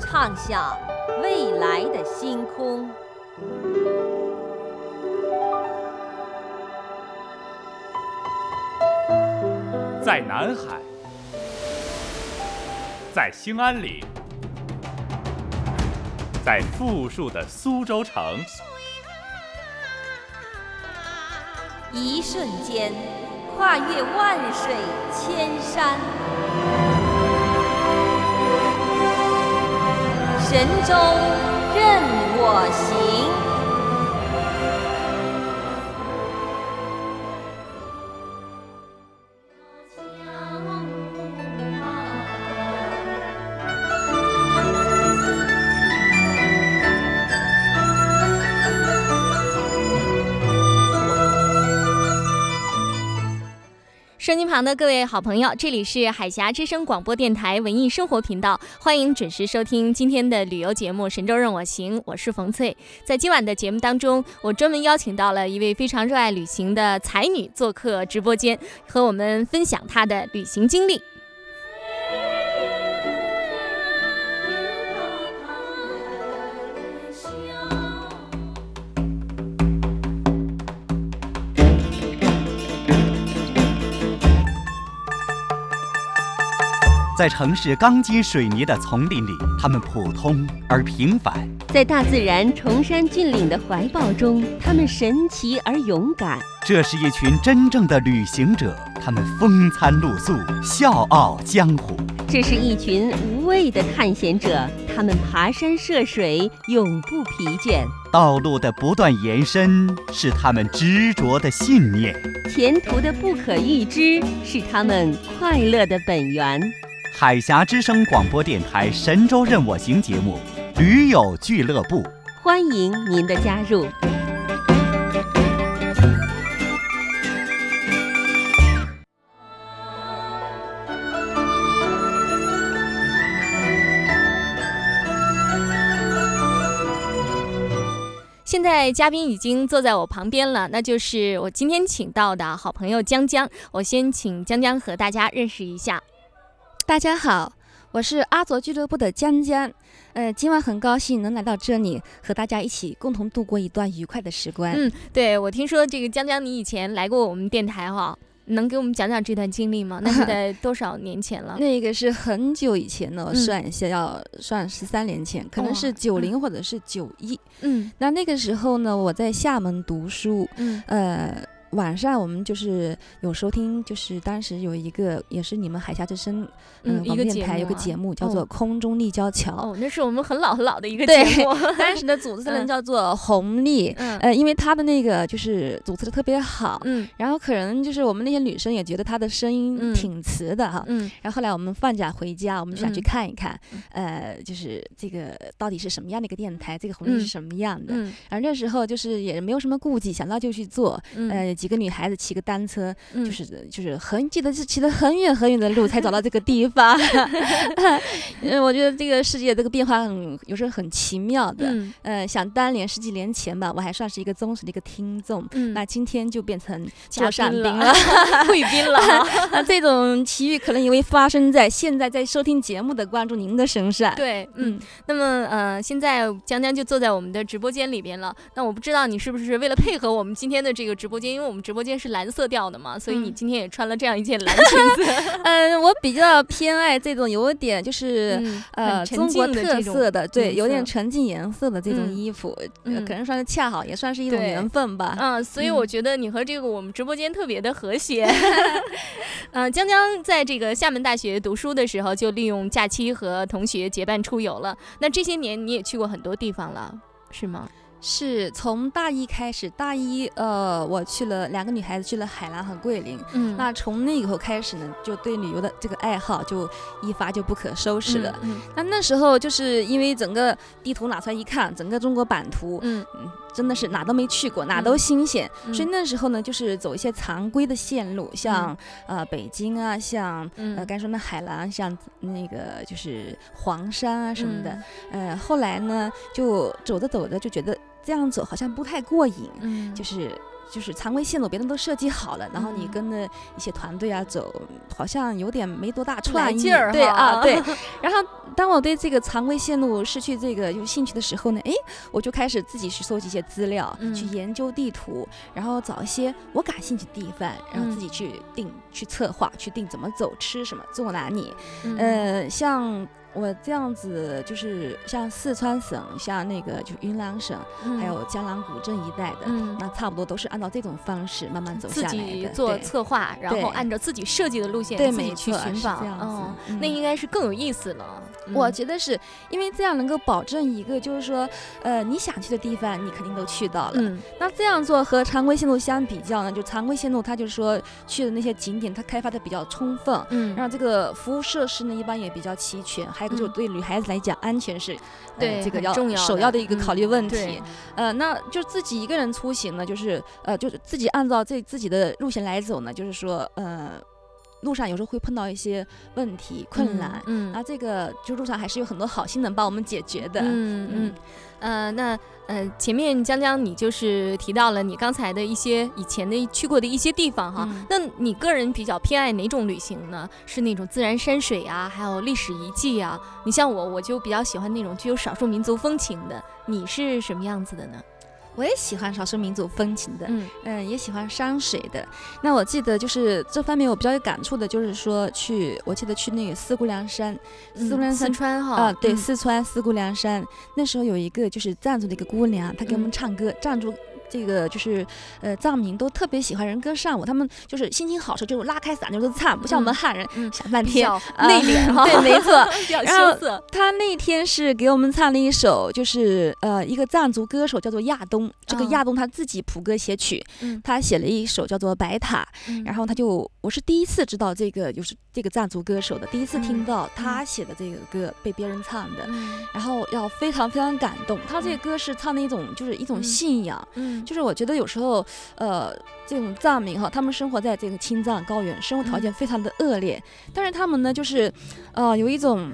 畅想未来的星空。在南海，在兴安岭，在富庶的苏州城，一瞬间跨越万水千山，神州任我行。收音旁的各位好朋友，这里是海峡之声广播电台文艺生活频道，欢迎准时收听今天的旅游节目《神州任我行》，我是冯翠。在今晚的节目当中，我专门邀请到了一位非常热爱旅行的才女做客直播间，和我们分享她的旅行经历。在城市钢筋水泥的丛林里，他们普通而平凡；在大自然崇山峻岭的怀抱中，他们神奇而勇敢。这是一群真正的旅行者，他们风餐露宿，笑傲江湖；这是一群无畏的探险者，他们爬山涉水，永不疲倦。道路的不断延伸是他们执着的信念，前途的不可预知是他们快乐的本源。海峡之声广播电台《神州任我行》节目《驴友俱乐部》，欢迎您的加入。现在嘉宾已经坐在我旁边了，那就是我今天请到的好朋友江江。我先请江江和大家认识一下。大家好，我是阿卓俱乐部的江江，呃，今晚很高兴能来到这里，和大家一起共同度过一段愉快的时光。嗯，对，我听说这个江江，你以前来过我们电台哈，能给我们讲讲这段经历吗？那是 在多少年前了？那个是很久以前了，算一下要算十三年前，可能是九零或者是九一。嗯，那那个时候呢，我在厦门读书。嗯，呃。晚上我们就是有收听，就是当时有一个也是你们海峡之声嗯广播电台有个节目叫做《空中立交桥》，哦，那是我们很老很老的一个节目。当时的主持人叫做红丽，呃，因为他的那个就是主持的特别好，嗯，然后可能就是我们那些女生也觉得他的声音挺瓷的哈，嗯，然后后来我们放假回家，我们就想去看一看，呃，就是这个到底是什么样的一个电台，这个红丽是什么样的，嗯，而那时候就是也没有什么顾忌，想到就去做，呃。几个女孩子骑个单车，就是就是很记得是骑了很远很远的路才找到这个地方。嗯，我觉得这个世界这个变化很有时候很奇妙的。嗯，想当年十几年前吧，我还算是一个忠实的一个听众，嗯那今天就变成嘉宾了，贵宾了。那这种奇遇可能也会发生在现在在收听节目的观众您的身上。对，嗯。那么呃，现在江江就坐在我们的直播间里边了。那我不知道你是不是为了配合我们今天的这个直播间，因为。我们直播间是蓝色调的嘛，所以你今天也穿了这样一件蓝裙子。嗯，我比较偏爱这种有点就是呃中国特色的，对，有点沉浸颜色的这种衣服，可能算是恰好，也算是一种缘分吧。嗯，所以我觉得你和这个我们直播间特别的和谐。嗯，江江在这个厦门大学读书的时候，就利用假期和同学结伴出游了。那这些年你也去过很多地方了，是吗？是从大一开始，大一呃，我去了两个女孩子去了海南和桂林。嗯，那从那以后开始呢，就对旅游的这个爱好就一发就不可收拾了。嗯，那那时候就是因为整个地图拿出来一看，整个中国版图，嗯嗯，真的是哪都没去过，哪都新鲜。所以那时候呢，就是走一些常规的线路，像呃北京啊，像呃刚说那海南，像那个就是黄山啊什么的。呃，后来呢，就走着走着就觉得。这样走好像不太过瘾，嗯，就是就是常规线路别人都设计好了，然后你跟着一些团队啊走，好像有点没多大创劲儿，对啊，对。然后当我对这个常规线路失去这个有兴趣的时候呢，哎，我就开始自己去搜集一些资料，去研究地图，然后找一些我感兴趣的地方，然后自己去定、去策划、去定怎么走、吃什么、坐哪里，呃，像。我这样子就是像四川省，像那个就云南省，还有江南古镇一带的，那差不多都是按照这种方式慢慢走下来的。自己做策划，然后按照自己设计的路线自己去寻访，哦，那应该是更有意思了。我觉得是因为这样能够保证一个，就是说，呃，你想去的地方，你肯定都去到了。那这样做和常规线路相比较呢，就常规线路它就是说去的那些景点，它开发的比较充分，嗯，然后这个服务设施呢一般也比较齐全，还有一个。就是对女孩子来讲，安全是对这个要首要的一个考虑问题。呃，那就自己一个人出行呢，就是呃，就是自己按照这自己的路线来走呢，就是说呃，路上有时候会碰到一些问题困难，嗯，那这个就路上还是有很多好心能帮我们解决的，嗯嗯。呃，那呃，前面江江你就是提到了你刚才的一些以前的去过的一些地方哈，那你个人比较偏爱哪种旅行呢？是那种自然山水啊，还有历史遗迹啊？你像我，我就比较喜欢那种具有少数民族风情的。你是什么样子的呢？我也喜欢少数民族风情的，嗯嗯，也喜欢山水的。那我记得就是这方面我比较有感触的，就是说去，我记得去那个四姑娘山，四姑娘山，四川哈，啊对，四川四姑娘山，那时候有一个就是藏族的一个姑娘，她给我们唱歌，藏族。这个就是，呃，藏民都特别喜欢人歌善舞，他们就是心情好时候就拉开嗓就是唱，不像我们汉人想半天内敛哈。对，没错。然后他那天是给我们唱了一首，就是呃，一个藏族歌手叫做亚东，这个亚东他自己谱歌写曲，他写了一首叫做《白塔》，然后他就我是第一次知道这个就是这个藏族歌手的，第一次听到他写的这个歌被别人唱的，然后要非常非常感动。他这个歌是唱的一种就是一种信仰。就是我觉得有时候，呃，这种藏民哈，他们生活在这个青藏高原，生活条件非常的恶劣，但是他们呢，就是，呃，有一种，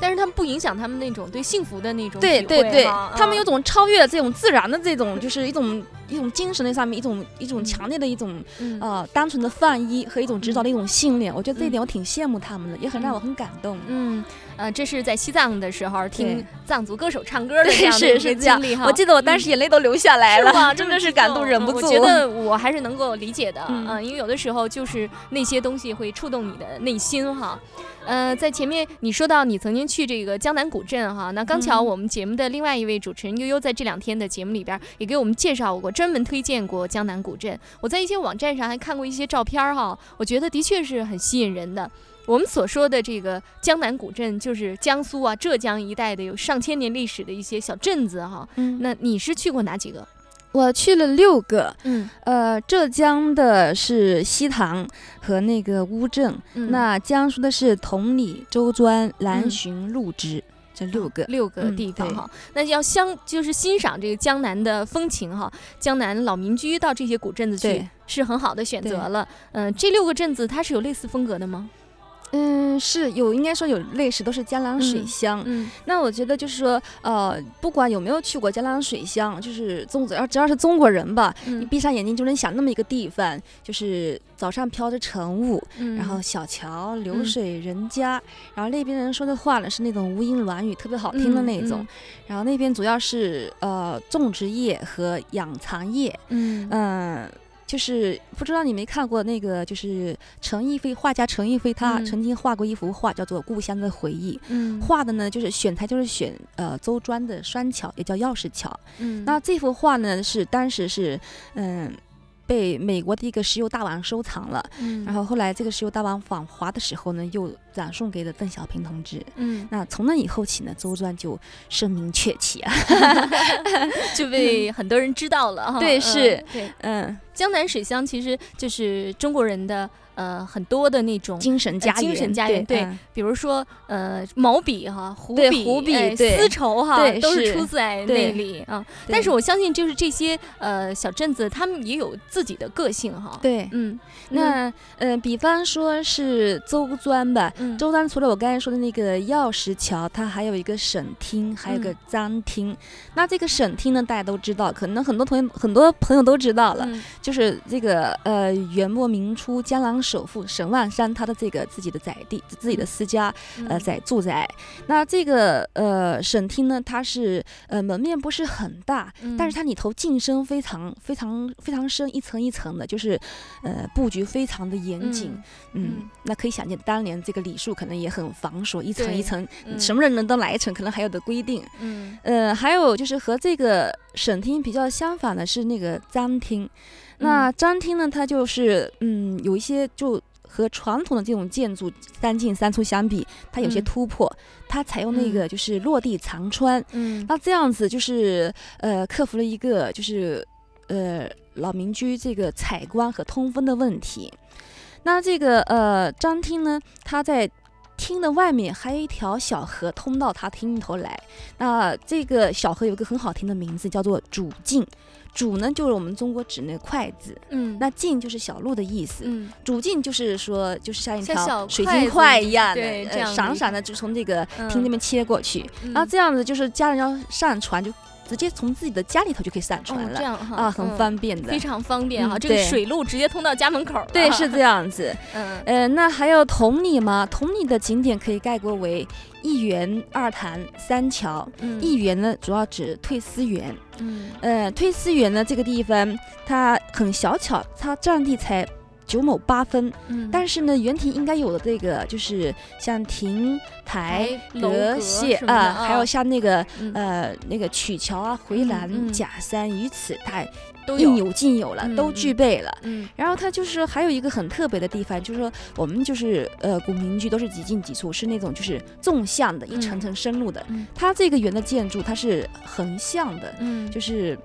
但是他们不影响他们那种对幸福的那种对对对，他们有种超越这种自然的这种，就是一种。一种精神的上面，一种一种强烈的一种呃单纯的放一和一种执着的一种信念，我觉得这一点我挺羡慕他们的，也很让我很感动。嗯，呃，这是在西藏的时候听藏族歌手唱歌的这样的一个经历哈。我记得我当时眼泪都流下来了，真的 是感动忍不住。我觉得我还是能够理解的嗯，因为有的时候就是那些东西会触动你的内心哈。呃，在前面你说到你曾经去这个江南古镇哈，那刚巧我们节目的另外一位主持人悠悠在这两天的节目里边也给我们介绍过，专门推荐过江南古镇。我在一些网站上还看过一些照片哈，我觉得的确是很吸引人的。我们所说的这个江南古镇，就是江苏啊、浙江一带的有上千年历史的一些小镇子哈。嗯，那你是去过哪几个？我去了六个，嗯，呃，浙江的是西塘和那个乌镇，那江苏的是同里、周庄、南浔、陆直，这六个六个地方哈。那要相就是欣赏这个江南的风情哈，江南老民居到这些古镇子去是很好的选择了。嗯，这六个镇子它是有类似风格的吗？嗯，是有，应该说有类似，都是江南水乡。嗯，那我觉得就是说，呃，不管有没有去过江南水乡，就是中只要只要是中国人吧，你闭上眼睛就能想那么一个地方，就是早上飘着晨雾，然后小桥流水人家，然后那边人说的话呢是那种无音软语，特别好听的那种。然后那边主要是呃种植业和养蚕业。嗯嗯。就是不知道你没看过那个，就是陈逸飞画家陈逸飞，他曾经画过一幅画，叫做《故乡的回忆》。嗯，画的呢就是选材就是选呃周庄的双桥，也叫钥匙桥。嗯，那这幅画呢是当时是嗯被美国的一个石油大王收藏了。嗯，然后后来这个石油大王访华的时候呢，又转送给了邓小平同志。嗯，那从那以后起呢，周专就声名鹊起啊，就被很多人知道了哈。对，是，对，嗯，江南水乡其实就是中国人的。呃，很多的那种精神家园，精神家园，对，比如说呃，毛笔哈，湖笔，湖笔，丝绸哈，都是出自在那里啊。但是我相信，就是这些呃小镇子，他们也有自己的个性哈。对，嗯，那呃，比方说是周庄吧，周庄除了我刚才说的那个药石桥，它还有一个省厅，还有个张厅。那这个省厅呢，大家都知道，可能很多朋友很多朋友都知道了，就是这个呃，元末明初江南。首富沈万山，他的这个自己的宅地，自己的私家，呃，在住宅。那这个呃省厅呢，它是呃门面不是很大，但是它里头进深非常非常非常深，一层一层的，就是呃布局非常的严谨。嗯，那可以想见，当年这个礼数可能也很繁琐，一层一层，什么人能到哪一层，可能还有的规定。嗯，呃，还有就是和这个省厅比较相反的是那个张厅。那张厅呢？它就是嗯，有一些就和传统的这种建筑三进三出相比，它有些突破。它采用那个就是落地长穿，嗯，那这样子就是呃，克服了一个就是呃老民居这个采光和通风的问题。那这个呃张厅呢，它在厅的外面还有一条小河通到他厅里头来。那这个小河有一个很好听的名字，叫做主镜。主呢，就是我们中国指那个筷子，嗯，那镜就是小路的意思，嗯，主镜就是说，就是像一条水晶筷一样的，闪闪的，就从这个厅那边切过去，然后这样子就是家人要上船就。直接从自己的家里头就可以散出来了，这样哈啊，很方便的，非常方便哈。这个水路直接通到家门口对，是这样子。嗯，呃，那还有同里吗？同里的景点可以概括为一园、二潭、三桥。一园呢，主要指退思园。嗯，呃，退思园呢，这个地方它很小巧，它占地才。九亩八分，嗯，但是呢，园亭应该有的这个就是像亭台阁榭啊，还有像那个呃那个曲桥啊、回廊、假山，于此它都应有尽有了，都具备了。嗯，然后它就是还有一个很特别的地方，就是说我们就是呃古民居都是几进几出，是那种就是纵向的，一层层深入的。它这个园的建筑它是横向的，嗯，就是。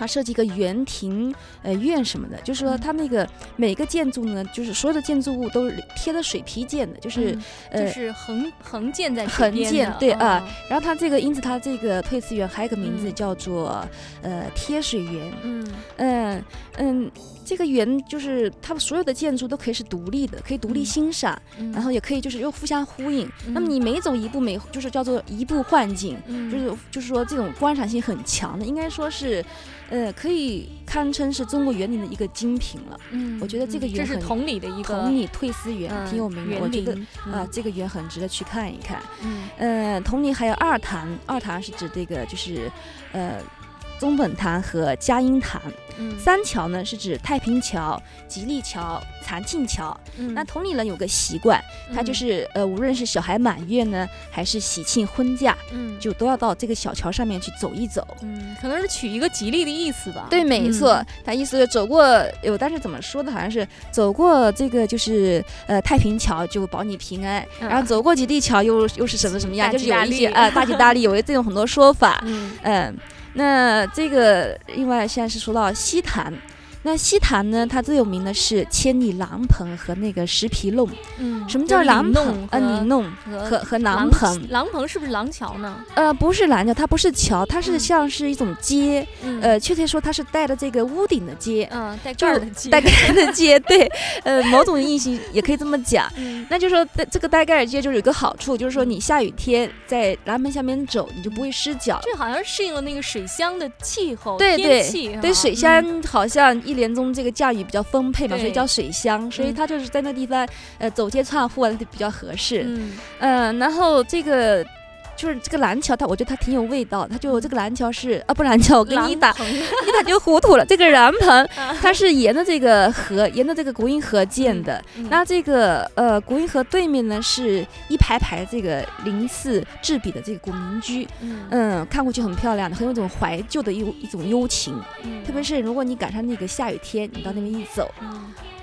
它设计一个园庭、呃院什么的，就是说它那个每个建筑呢，就是所有的建筑物都是贴的水皮建的，就是呃就是横横建在横建对啊。然后它这个因此它这个退思园还有个名字叫做呃贴水园。嗯嗯嗯。这个园就是它所有的建筑都可以是独立的，可以独立欣赏，然后也可以就是又互相呼应。那么你每走一步，每就是叫做一步换景，就是就是说这种观赏性很强的，应该说是，呃，可以堪称是中国园林的一个精品了。嗯，我觉得这个园这是同里的一个同里退思园，挺有名的。我觉得啊，这个园很值得去看一看。嗯，呃，同里还有二潭，二潭是指这个就是，呃。宗本堂和嘉荫堂，三桥呢是指太平桥、吉利桥、长庆桥。那同里人有个习惯，他就是呃，无论是小孩满月呢，还是喜庆婚嫁，嗯，就都要到这个小桥上面去走一走。嗯，可能是取一个吉利的意思吧。对，没错，他意思走过有，但是怎么说的？好像是走过这个就是呃太平桥就保你平安，然后走过吉利桥又又是什么什么样？就是有一些啊大吉大利，有这种很多说法。嗯。那这个另外现在是说到西坛。那西坛呢？它最有名的是千里廊棚和那个石皮弄。嗯，什么叫廊棚？呃，里弄和和廊棚。廊棚是不是廊桥呢？呃，不是廊桥，它不是桥，它是像是一种街。嗯。呃，确切说它是带着这个屋顶的街。嗯，带盖的街。带盖的街，对。呃，某种意义也可以这么讲。嗯那就是说，这个带盖的街就是有个好处，就是说你下雨天在廊棚下面走，你就不会湿脚。这好像适应了那个水乡的气候对对对，水乡好像。一连中这个降雨比较丰沛嘛，所以叫水乡，所以它就是在那地方，呃，走街串户啊，比较合适。嗯，然后这个就是这个蓝桥，它我觉得它挺有味道。它就这个蓝桥是啊，不蓝桥，我跟你打，你打 就糊涂了。这个蓝棚，它是沿着这个河，沿着这个国运河建的。那这个呃，国运河对面呢，是一排排这个鳞次栉比的这个古民居，嗯，看过去很漂亮的，很有一种怀旧的一一种幽情。特别是如果你赶上那个下雨天，你到那边一走。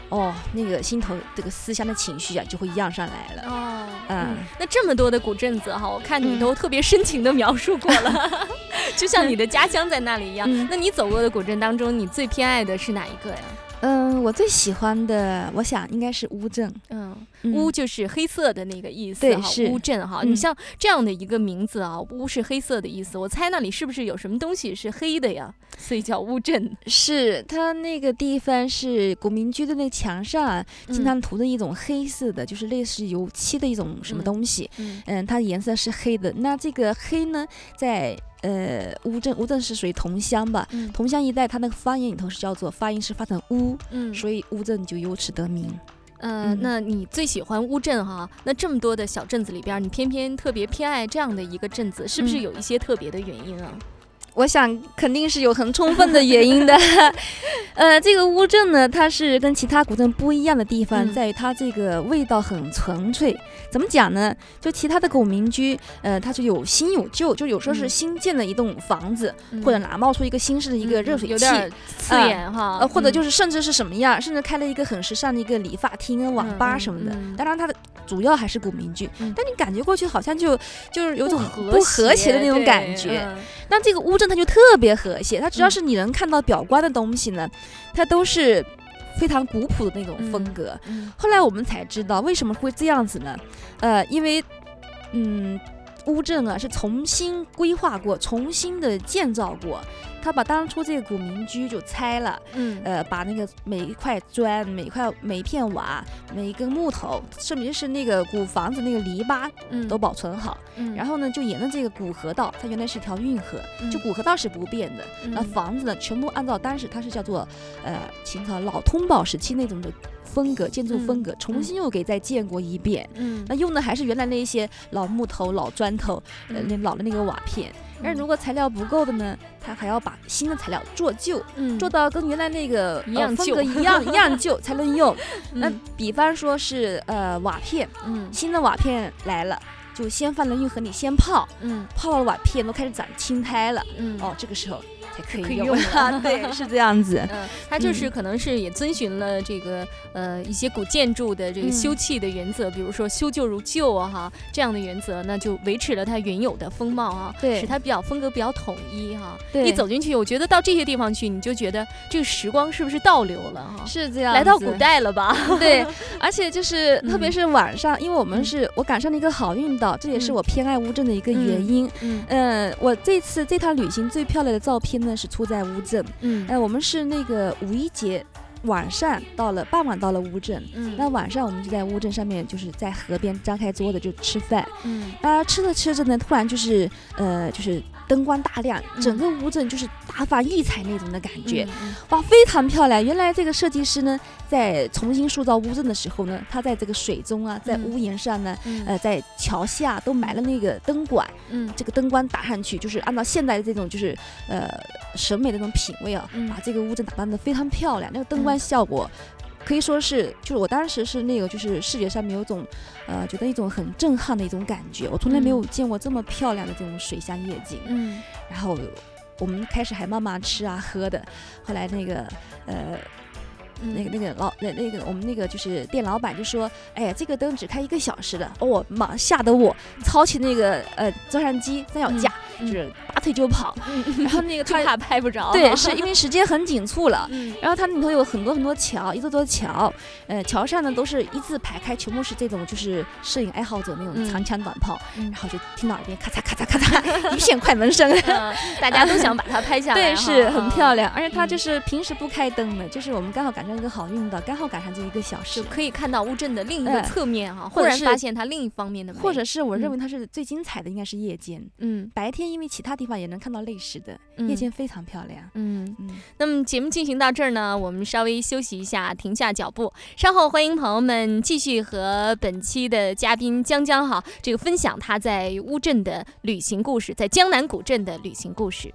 哦，那个心头这个思乡的情绪啊，就会漾上来了。哦，嗯，那这么多的古镇子哈，我看你都特别深情的描述过了，就像你的家乡在那里一样。那你走过的古镇当中，你最偏爱的是哪一个呀？嗯，我最喜欢的，我想应该是乌镇。嗯，乌就是黑色的那个意思哈。乌镇哈，你像这样的一个名字啊，乌是黑色的意思。我猜那里是不是有什么东西是黑的呀？所以叫乌镇。是它那个地方是古民居的那个墙上经常涂的一种黑色的，就是类似油漆的一种什么东西。嗯，它的颜色是黑的。那这个黑呢，在呃，乌镇，乌镇是属于桐乡吧？桐乡一带，它那个方言里头是叫做发音是发成乌，嗯，所以乌镇就由此得名。嗯，那你最喜欢乌镇哈？那这么多的小镇子里边，你偏偏特别偏爱这样的一个镇子，是不是有一些特别的原因啊？我想肯定是有很充分的原因的，呃，这个乌镇呢，它是跟其他古镇不一样的地方，在于它这个味道很纯粹。怎么讲呢？就其他的古民居，呃，它就有新有旧，就有时候是新建的一栋房子，或者哪冒出一个新式的一个热水器，刺眼哈。呃，或者就是甚至是什么样，甚至开了一个很时尚的一个理发厅、网吧什么的。当然，它的主要还是古民居，但你感觉过去好像就就是有种不和谐的那种感觉。那这个乌镇。它就特别和谐，它只要是你能看到表观的东西呢，它都是非常古朴的那种风格。后来我们才知道为什么会这样子呢？呃，因为，嗯，乌镇啊是重新规划过、重新的建造过。他把当初这个古民居就拆了，嗯，呃，把那个每一块砖、每块每一片瓦、每一根木头，甚至是那个古房子那个篱笆，嗯，都保存好。嗯，然后呢，就沿着这个古河道，它原来是一条运河，就古河道是不变的。那房子呢，全部按照当时它是叫做呃秦朝老通宝时期那种的风格建筑风格，重新又给再建过一遍。嗯，那用的还是原来那些老木头、老砖头，呃，那老的那个瓦片。但是如果材料不够的呢，他还要把新的材料做旧，嗯。做到跟原来那个一样风格一样一样旧。才能用。那比方说是呃瓦片，嗯，新的瓦片来了，就先放在运河里先泡，嗯，泡了瓦片都开始长青苔了，嗯，哦，这个时候。可以用了，对，是这样子。嗯，它就是可能是也遵循了这个呃一些古建筑的这个修葺的原则，比如说修旧如旧啊哈这样的原则，那就维持了它原有的风貌啊，对，使它比较风格比较统一哈。对，一走进去，我觉得到这些地方去，你就觉得这个时光是不是倒流了哈？是这样，来到古代了吧？对，而且就是特别是晚上，因为我们是我赶上了一个好运道，这也是我偏爱乌镇的一个原因。嗯嗯，我这次这趟旅行最漂亮的照片呢是出在乌。镇，嗯，哎，我们是那个五一节晚上到了，傍晚到了乌镇，嗯，那晚上我们就在乌镇上面，就是在河边张开桌子就吃饭，嗯，啊，吃着吃着呢，突然就是，呃，就是。灯光大亮，整个乌镇就是大放异彩那种的感觉，哇，非常漂亮。原来这个设计师呢，在重新塑造乌镇的时候呢，他在这个水中啊，在屋檐上呢，呃，在桥下都埋了那个灯管，嗯，这个灯光打上去，就是按照现代的这种就是呃审美的那种品味啊，把这个乌镇打扮的非常漂亮，那个灯光效果。可以说是，就是我当时是那个，就是视觉上面有种，呃，觉得一种很震撼的一种感觉。我从来没有见过这么漂亮的这种水乡夜景。嗯，然后我们开始还慢慢吃啊喝的，后来那个，呃。那个那个老那那个我们那个就是店老板就说，哎呀，这个灯只开一个小时的，哦，妈，吓得我操起那个呃照相机三脚架，就是拔腿就跑，然后那个他怕拍不着，对，是因为时间很紧促了，然后它里头有很多很多桥，一座座桥，呃，桥上呢都是一字排开，全部是这种就是摄影爱好者那种长枪短炮，然后就听到耳边咔嚓咔嚓咔嚓一片快门声，大家都想把它拍下来，对，是很漂亮，而且它就是平时不开灯的，就是我们刚好赶。一个好运的，刚好赶上这一个小时，可以看到乌镇的另一个侧面哈，或者是发现它另一方面的美。或者是我认为它是最精彩的，应该是夜间。嗯，白天因为其他地方也能看到类似的，夜间非常漂亮。嗯嗯。那么节目进行到这儿呢，我们稍微休息一下，停下脚步，稍后欢迎朋友们继续和本期的嘉宾江江哈这个分享他在乌镇的旅行故事，在江南古镇的旅行故事。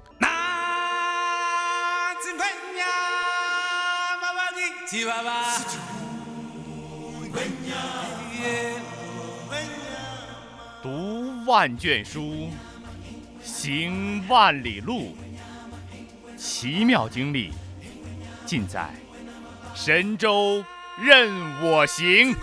读万卷书，行万里路，奇妙经历尽在神州任我行。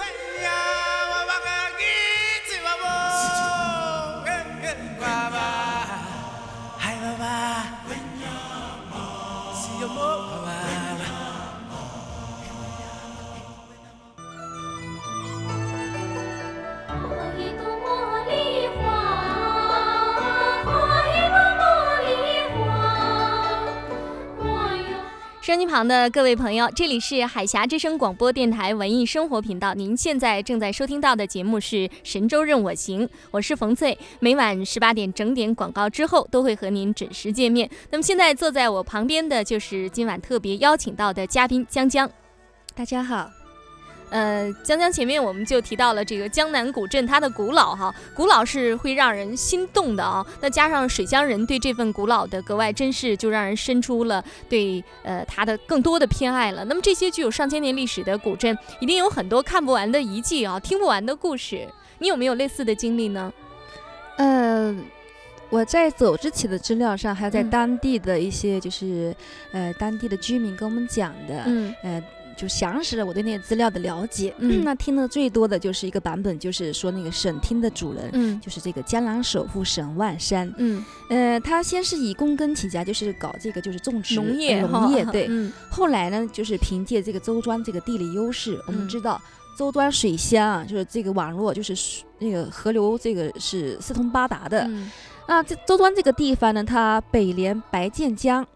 收音机旁的各位朋友，这里是海峡之声广播电台文艺生活频道。您现在正在收听到的节目是《神州任我行》，我是冯翠。每晚十八点整点广告之后，都会和您准时见面。那么现在坐在我旁边的就是今晚特别邀请到的嘉宾江江。大家好。呃，江江前面我们就提到了这个江南古镇，它的古老哈，古老是会让人心动的啊。那加上水乡人对这份古老的格外珍视，就让人生出了对呃它的更多的偏爱了。那么这些具有上千年历史的古镇，一定有很多看不完的遗迹啊，听不完的故事。你有没有类似的经历呢？呃，我在走之前的资料上，还有在当地的一些就是呃当地的居民跟我们讲的，嗯，呃。就详实了我对那些资料的了解。嗯，那听的最多的就是一个版本，就是说那个省厅的主人，嗯，就是这个江南首富沈万山。嗯，呃，他先是以躬耕起家，就是搞这个就是种植农业，农业对。嗯。后来呢，就是凭借这个周庄这个地理优势，我们知道周庄水乡啊，就是这个网络就是那个河流这个是四通八达的。嗯。那，这周庄这个地方呢，它北连白涧江，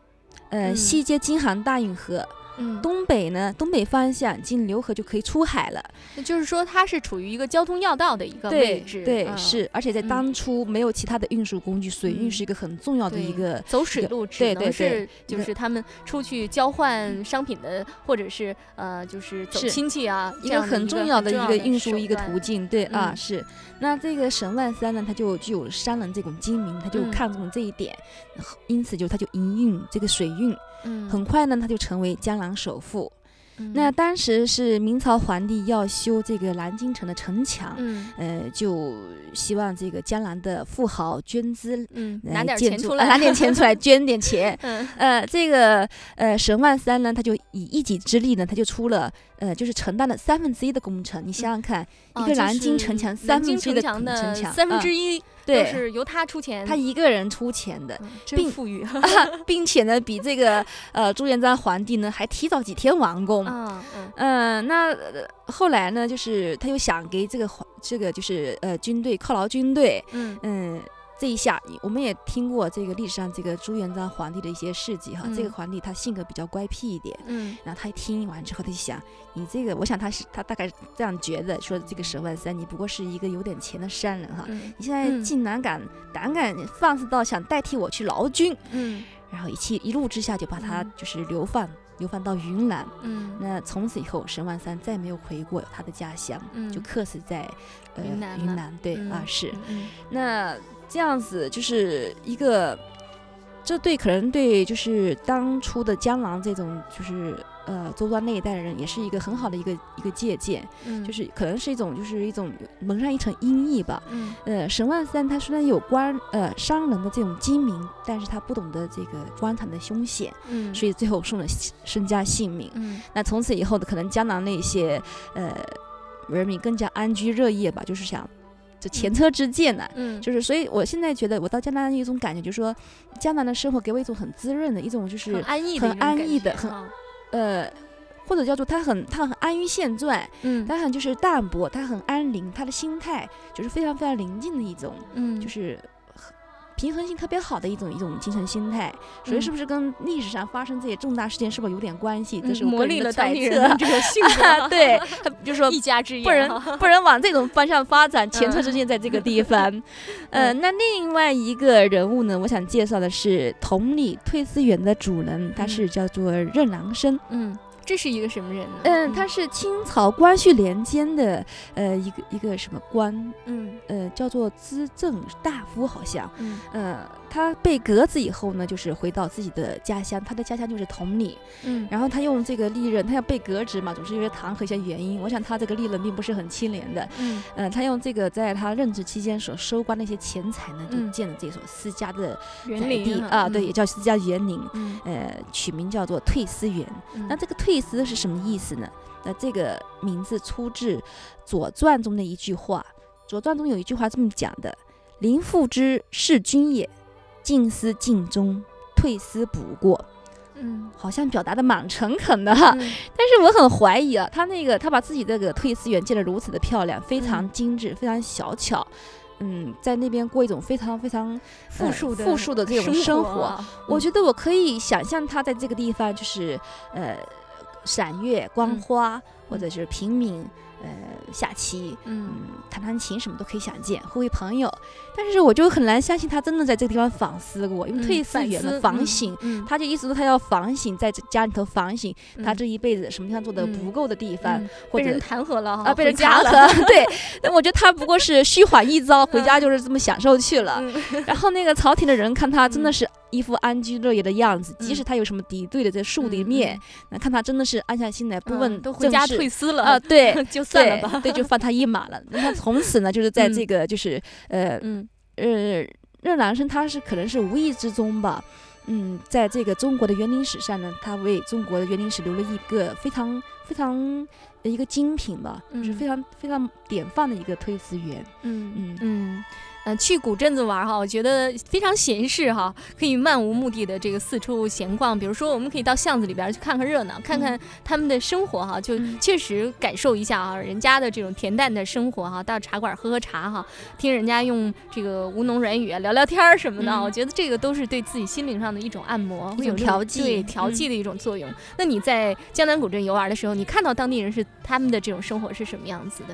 呃，西接京杭大运河。嗯，东北呢，东北方向经浏河就可以出海了。那就是说，它是处于一个交通要道的一个位置。对，是，而且在当初没有其他的运输工具，水运是一个很重要的一个走水路，只能是就是他们出去交换商品的，或者是呃，就是走亲戚啊，一个很重要的一个运输一个途径。对啊，是。那这个沈万三呢，他就具有商人这种精明，他就看中了这一点，因此就他就营运这个水运。嗯，很快呢，他就成为江南首富。那当时是明朝皇帝要修这个南京城的城墙，嗯，呃，就希望这个江南的富豪捐资，嗯，拿点钱出来，拿点钱出来 捐点钱。嗯，呃，这个呃沈万三呢，他就以一己之力呢，他就出了，呃，就是承担了三分之一的工程。你想想看，一个南京城墙三分之一的城墙，三分之一。对，是由他出钱，他一个人出钱的，并富裕 并且呢，比这个呃朱元璋皇帝呢还提早几天完工。嗯嗯，那后来呢，就是他又想给这个这个就是呃军队犒劳军队。嗯嗯。这一下，我们也听过这个历史上这个朱元璋皇帝的一些事迹哈。这个皇帝他性格比较乖僻一点，嗯，然后他一听完之后，他就想，你这个，我想他是他大概这样觉得，说这个沈万三，你不过是一个有点钱的商人哈，你现在竟然敢胆敢放肆到想代替我去劳军，嗯，然后一气一怒之下就把他就是流放。流放到云南，嗯，那从此以后，沈万三再没有回过他的家乡，嗯，就客死在呃云南，对啊是，那这样子就是一个。这对可能对就是当初的江郎这种就是呃周庄那一代的人也是一个很好的一个一个借鉴，嗯，就是可能是一种就是一种蒙上一层阴翳吧，嗯，呃沈万三他虽然有官呃商人的这种精明，但是他不懂得这个官场的凶险，嗯，所以最后送了身家性命，嗯，那从此以后的可能江南那些呃人民更加安居乐业吧，就是想。就前车之鉴呢，嗯，就是所以，我现在觉得我到江南一种感觉，就是说，江南的生活给我一种很滋润的一种，就是很安逸、很安逸的，很呃，或者叫做他很他很安于现状，嗯，他很就是淡泊，他很安宁，他的心态就是非常非常宁静的一种，嗯，就是平衡性特别好的一种一种精神心态。所以是不是跟历史上发生这些重大事件是不是有点关系？这是磨砺了当地人这个性格。对，就说 一家之言，不能不能往这种方向发展。前车之鉴在这个地方。呃，那另外一个人物呢，我想介绍的是同里退思园的主人，他是叫做任郎生。嗯。这是一个什么人呢？嗯，他是清朝光绪年间的呃一个一个什么官？嗯，呃叫做资政大夫，好像。嗯，呃。他被革职以后呢，就是回到自己的家乡，他的家乡就是同里。嗯，然后他用这个利刃，他要被革职嘛，总是因为弹劾一些原因。我想他这个利刃并不是很清廉的。嗯，呃，他用这个在他任职期间所收刮那些钱财呢，就建了这所私家的园林啊，对，也叫私家园林。嗯，呃，取名叫做退思园。那这个退思是什么意思呢？那这个名字出自《左传》中的一句话，《左传》中有一句话这么讲的：“临父之弑君也。”进思尽忠，退思补过，嗯，好像表达的蛮诚恳的哈。但是我很怀疑啊，他那个他把自己这个退思园建得如此的漂亮，非常精致，非常小巧，嗯，在那边过一种非常非常富庶富庶的这种生活。我觉得我可以想象他在这个地方就是呃赏月观花，或者是平民。呃，下棋，嗯，弹弹琴什么都可以想见，互为朋友，但是我就很难相信他真的在这个地方反思过，因为退思远了，反省，他就意思说他要反省，在家里头反省他这一辈子什么地方做的不够的地方，被人弹劾了啊，被人弹劾，对，那我觉得他不过是虚晃一招，回家就是这么享受去了，然后那个朝廷的人看他真的是。一副安居乐业的样子，即使他有什么敌对的在树敌面，那看他真的是安下心来，不问都回家退思了啊，对，就算了吧，对，就放他一马了。那他从此呢，就是在这个就是呃呃任男生，他是可能是无意之中吧，嗯，在这个中国的园林史上呢，他为中国的园林史留了一个非常非常一个精品吧，就是非常非常典范的一个推思园。嗯嗯嗯。嗯，去古镇子玩哈，我觉得非常闲适哈，可以漫无目的的这个四处闲逛。比如说，我们可以到巷子里边去看看热闹，看看他们的生活哈，就确实感受一下啊，人家的这种恬淡的生活哈。到茶馆喝喝茶哈，听人家用这个吴侬软语啊聊聊天儿什么的，我觉得这个都是对自己心灵上的一种按摩，会有调剂，对调剂的一种作用。那你在江南古镇游玩的时候，你看到当地人是他们的这种生活是什么样子的？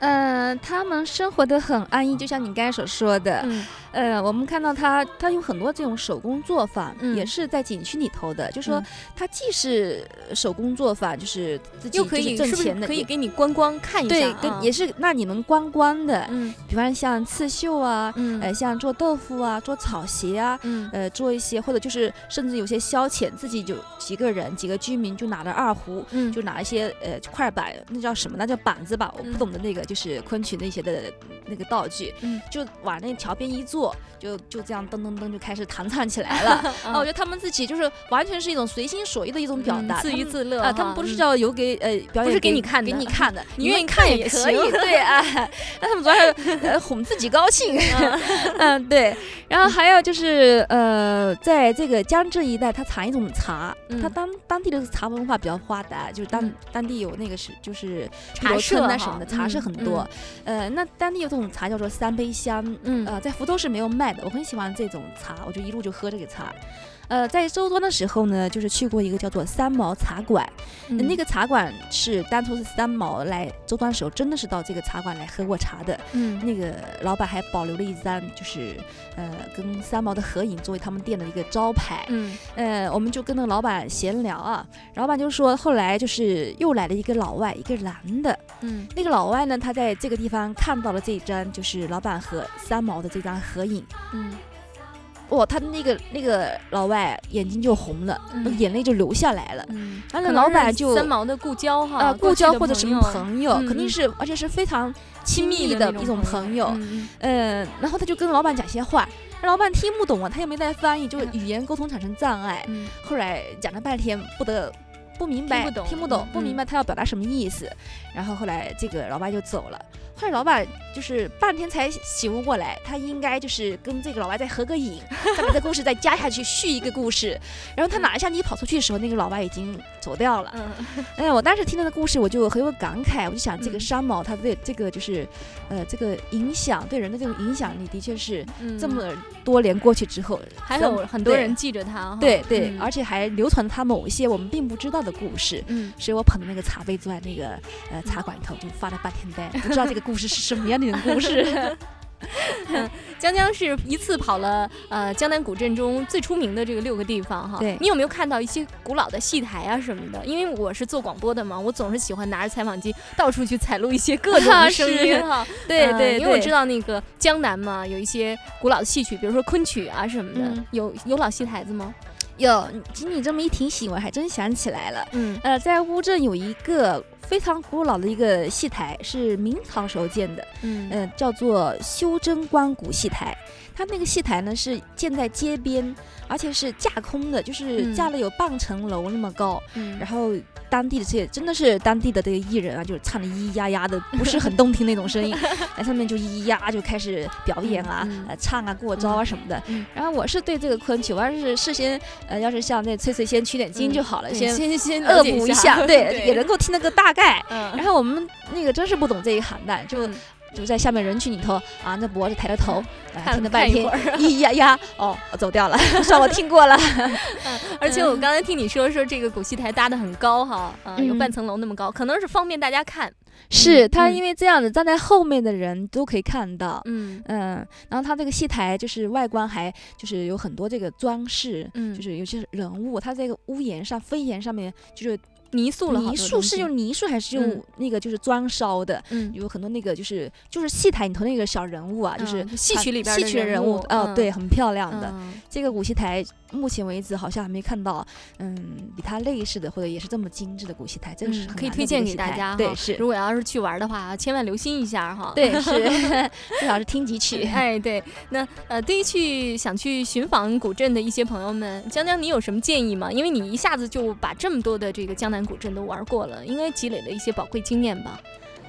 嗯，他们生活的很安逸，就像你刚才所说的。呃，我们看到他，他有很多这种手工作坊，也是在景区里头的。就说他既是手工作坊，就是自己可以挣钱的，可以给你观光看一下。对，跟也是那你们观光的。嗯，比方像刺绣啊，呃，像做豆腐啊，做草鞋啊，呃，做一些或者就是甚至有些消遣，自己就几个人几个居民就拿着二胡，就拿一些呃块板，那叫什么？那叫板子吧？我不懂的那个就。就是昆曲那些的那个道具，嗯，就往那桥边一坐，就就这样噔噔噔就开始弹唱起来了。啊，我觉得他们自己就是完全是一种随心所欲的一种表达，自娱自乐啊。他们不是叫有给呃表演，不是给你看的，给你 看的，你愿意看也可以。对 啊，那他们主要是呃哄自己高兴。嗯，对。然后还有就是呃，在这个江浙一带，它产一种茶，它当当地的茶文化比较发达，就是当当地有那个是就是茶社那什么的茶社很多。多，呃，那当地有这种茶叫做三杯香，嗯，呃，在福州是没有卖的，我很喜欢这种茶，我就一路就喝这个茶。呃，在周庄的时候呢，就是去过一个叫做三毛茶馆，那个茶馆是当初是三毛来周庄的时候，真的是到这个茶馆来喝过茶的。嗯，那个老板还保留了一张就是呃跟三毛的合影作为他们店的一个招牌。嗯，呃，我们就跟那个老板闲聊啊，老板就说后来就是又来了一个老外，一个男的。嗯，那个老外呢，他在这个地方看到了这张就是老板和三毛的这张合影。嗯。哇，他的那个那个老外眼睛就红了，眼泪就流下来了。嗯，完了，老板就三毛的故交哈，啊，故交或者什么朋友，肯定是，而且是非常亲密的一种朋友。嗯，然后他就跟老板讲些话，老板听不懂啊，他又没带翻译，就语言沟通产生障碍。后来讲了半天，不得。不明白，听不懂，不明白他要表达什么意思。然后后来这个老板就走了。后来老板就是半天才醒悟过来，他应该就是跟这个老外再合个影，再把这故事再加下去，续一个故事。然后他拿一下你跑出去的时候，那个老外已经走掉了。哎，我当时听到的故事，我就很有感慨，我就想这个山毛他对这个就是，呃，这个影响对人的这种影响力，的确是这么多年过去之后，还有很多人记着他。对对，而且还流传他某一些我们并不知道的故事。嗯，所以我捧着那个茶杯坐在那个呃茶馆里头，就发了半天呆，不知道这个故事是什么样的故事。江江是一次跑了呃江南古镇中最出名的这个六个地方哈，对你有没有看到一些古老的戏台啊什么的？因为我是做广播的嘛，我总是喜欢拿着采访机到处去采录一些各种的声音 哈。对对，因为我知道那个江南嘛，有一些古老的戏曲，比如说昆曲啊什么的，有有老戏台子吗？有，经你这么一提醒，我还真想起来了。嗯，呃，在乌镇有一个。非常古老的一个戏台，是明朝时候建的，嗯，叫做修真观古戏台。它那个戏台呢是建在街边，而且是架空的，就是架了有半层楼那么高，然后。当地的这些真的是当地的这个艺人啊，就是唱的咿咿呀呀的，不是很动听那种声音，在上面就咿咿呀就开始表演啊，呃唱啊过招啊什么的。然后我是对这个昆曲，我要是事先呃要是像那翠翠先取点经就好了，先先先恶补一下，对，也能够听那个大概。然后我们那个真是不懂这一行的，就。就在下面人群里头啊，那脖子抬着头，听了半天，咿呀呀，哦，走掉了，算我听过了。而且我刚才听你说说这个古戏台搭的很高哈，啊，有半层楼那么高，可能是方便大家看。是他因为这样子站在后面的人都可以看到，嗯嗯，然后他这个戏台就是外观还就是有很多这个装饰，嗯，就是有些人物，他这个屋檐上飞檐上面就是。泥塑了，泥塑是用泥塑还是用那个就是砖烧的？嗯，有很多那个就是就是戏台里头那个小人物啊，就是戏曲里边戏曲人物，哦，对，很漂亮的。这个古戏台目前为止好像还没看到，嗯，比它类似的或者也是这么精致的古戏台，真是可以推荐给大家。对，是。如果要是去玩的话，千万留心一下哈。对，是，最好是听几曲。哎，对。那呃，对于去想去寻访古镇的一些朋友们，江江，你有什么建议吗？因为你一下子就把这么多的这个江南。古镇都玩过了，应该积累了一些宝贵经验吧？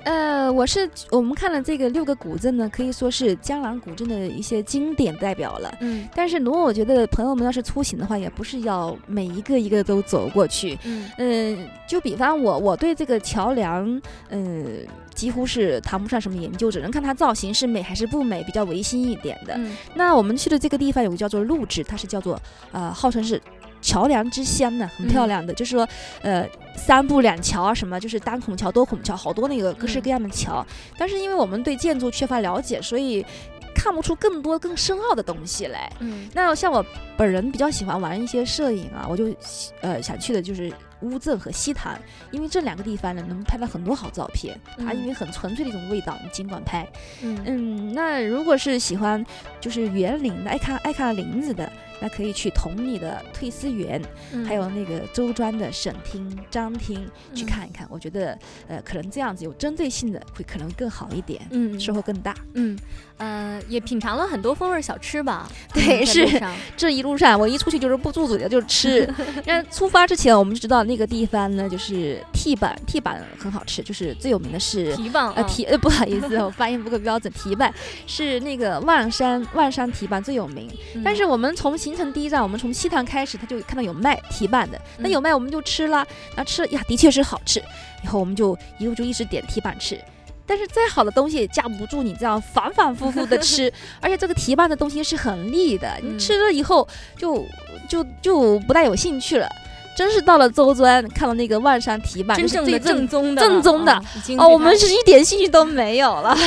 呃，我是我们看了这个六个古镇呢，可以说是江南古镇的一些经典代表了。嗯，但是如果我觉得朋友们要是出行的话，也不是要每一个一个都走过去。嗯，嗯，就比方我，我对这个桥梁，嗯，几乎是谈不上什么研究，只能看它造型是美还是不美，比较唯心一点的。那我们去的这个地方有个叫做陆制，它是叫做呃，号称是。桥梁之乡呢，很漂亮的，就是说，呃，三步两桥啊，什么就是单孔桥、多孔桥，好多那个各式各样的桥。但是因为我们对建筑缺乏了解，所以看不出更多更深奥的东西来。嗯，那像我本人比较喜欢玩一些摄影啊，我就呃想去的就是乌镇和西塘，因为这两个地方呢能拍到很多好照片。它因为很纯粹的一种味道，你尽管拍。嗯嗯，那如果是喜欢就是园林的，爱看爱看林子的。那可以去同里的退思园，还有那个周庄的省厅、张厅去看一看。我觉得，呃，可能这样子有针对性的会可能更好一点，嗯，收获更大。嗯，呃，也品尝了很多风味小吃吧？对，是这一路上我一出去就是不住嘴的，就是吃。那出发之前我们就知道那个地方呢，就是 T 板，T 板很好吃，就是最有名的是蹄膀呃蹄呃不好意思，我发音不够标准，蹄板是那个万山万山蹄板最有名。但是我们从行程第一站，我们从西塘开始，他就看到有卖蹄板的，那有卖我们就吃了，那吃呀的确是好吃，以后我们就一路就一直点蹄板吃，但是再好的东西也架不住你这样反反复复的吃，而且这个蹄板的东西是很腻的，你吃了以后就就就不大有兴趣了。真是到了周庄，看到那个万山蹄板，真正的正宗的正宗的。哦，我们是一点兴趣都没有了。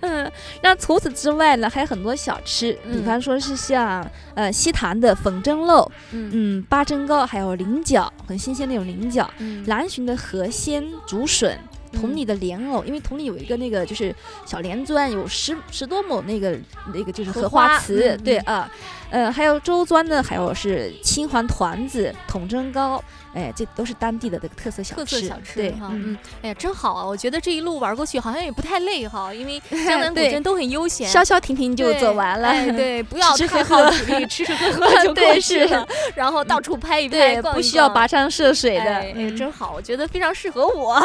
嗯，那除此之外呢，还有很多小吃，比方说是像呃西塘的粉蒸肉，嗯，八珍糕，还有菱角，很新鲜那种菱角，南浔的河鲜竹笋。同里的莲藕，因为同里有一个那个就是小莲庄，有十十多亩那个那个就是荷花池，对啊，呃，还有周庄的，还有是青黄团子、筒蒸糕。哎，这都是当地的这个特色小吃，特色小吃，对，嗯，哎呀，真好啊！我觉得这一路玩过去好像也不太累哈，因为 江南古镇都很悠闲，消消停停就走完了。哎，对，不要太耗体力，吃吃喝 喝就过去了，然后到处拍一拍，不需要跋山涉水的，哎，真好，我觉得非常适合我，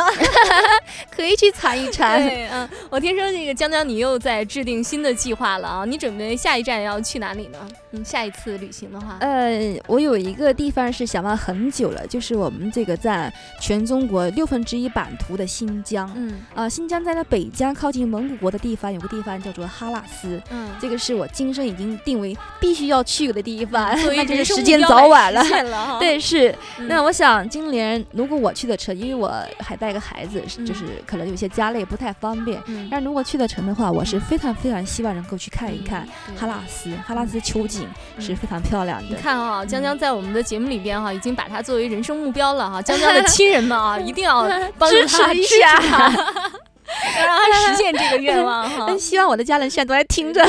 可以去尝一尝。嗯，我听说这个江江你又在制定新的计划了啊？你准备下一站要去哪里呢？嗯，下一次旅行的话，呃，我有一个地方是想了很久了，就。是我们这个占全中国六分之一版图的新疆。嗯，啊，新疆在那北疆靠近蒙古国的地方，有个地方叫做哈纳斯。嗯，这个是我今生已经定为必须要去的地方。那就是时间早晚了。对，是。那我想今年如果我去的成，因为我还带个孩子，就是可能有些家累不太方便。嗯。但如果去的成的话，我是非常非常希望能够去看一看哈纳斯。哈纳斯秋景是非常漂亮的。你看啊，江江在我们的节目里边哈，已经把它作为人生目标了哈。江江的亲人们啊，一定要支持一下，要让他实现这个愿望哈。希望我的家人现在都在听着。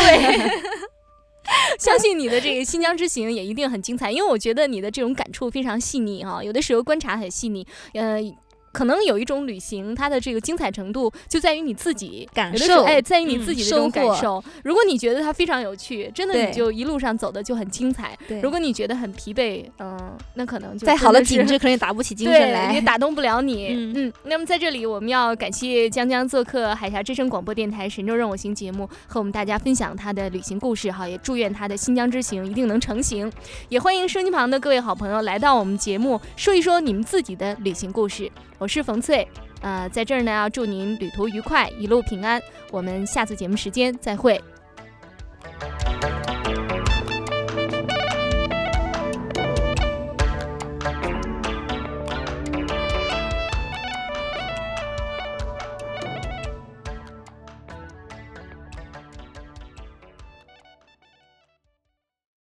相信你的这个新疆之行也一定很精彩，因为我觉得你的这种感触非常细腻哈，有的时候观察很细腻，呃。可能有一种旅行，它的这个精彩程度就在于你自己感受，哎，在于你自己的这种感受。如果你觉得它非常有趣，真的你就一路上走的就很精彩。如果你觉得很疲惫，嗯，那可能就再好的景致可能也打不起精神来，也打动不了你。嗯，那么在这里我们要感谢江江做客海峡之声广播电台《神州任我行》节目，和我们大家分享他的旅行故事哈，也祝愿他的新疆之行一定能成行。也欢迎收音旁的各位好朋友来到我们节目，说一说你们自己的旅行故事。我是冯翠，呃，在这儿呢，要祝您旅途愉快，一路平安。我们下次节目时间再会。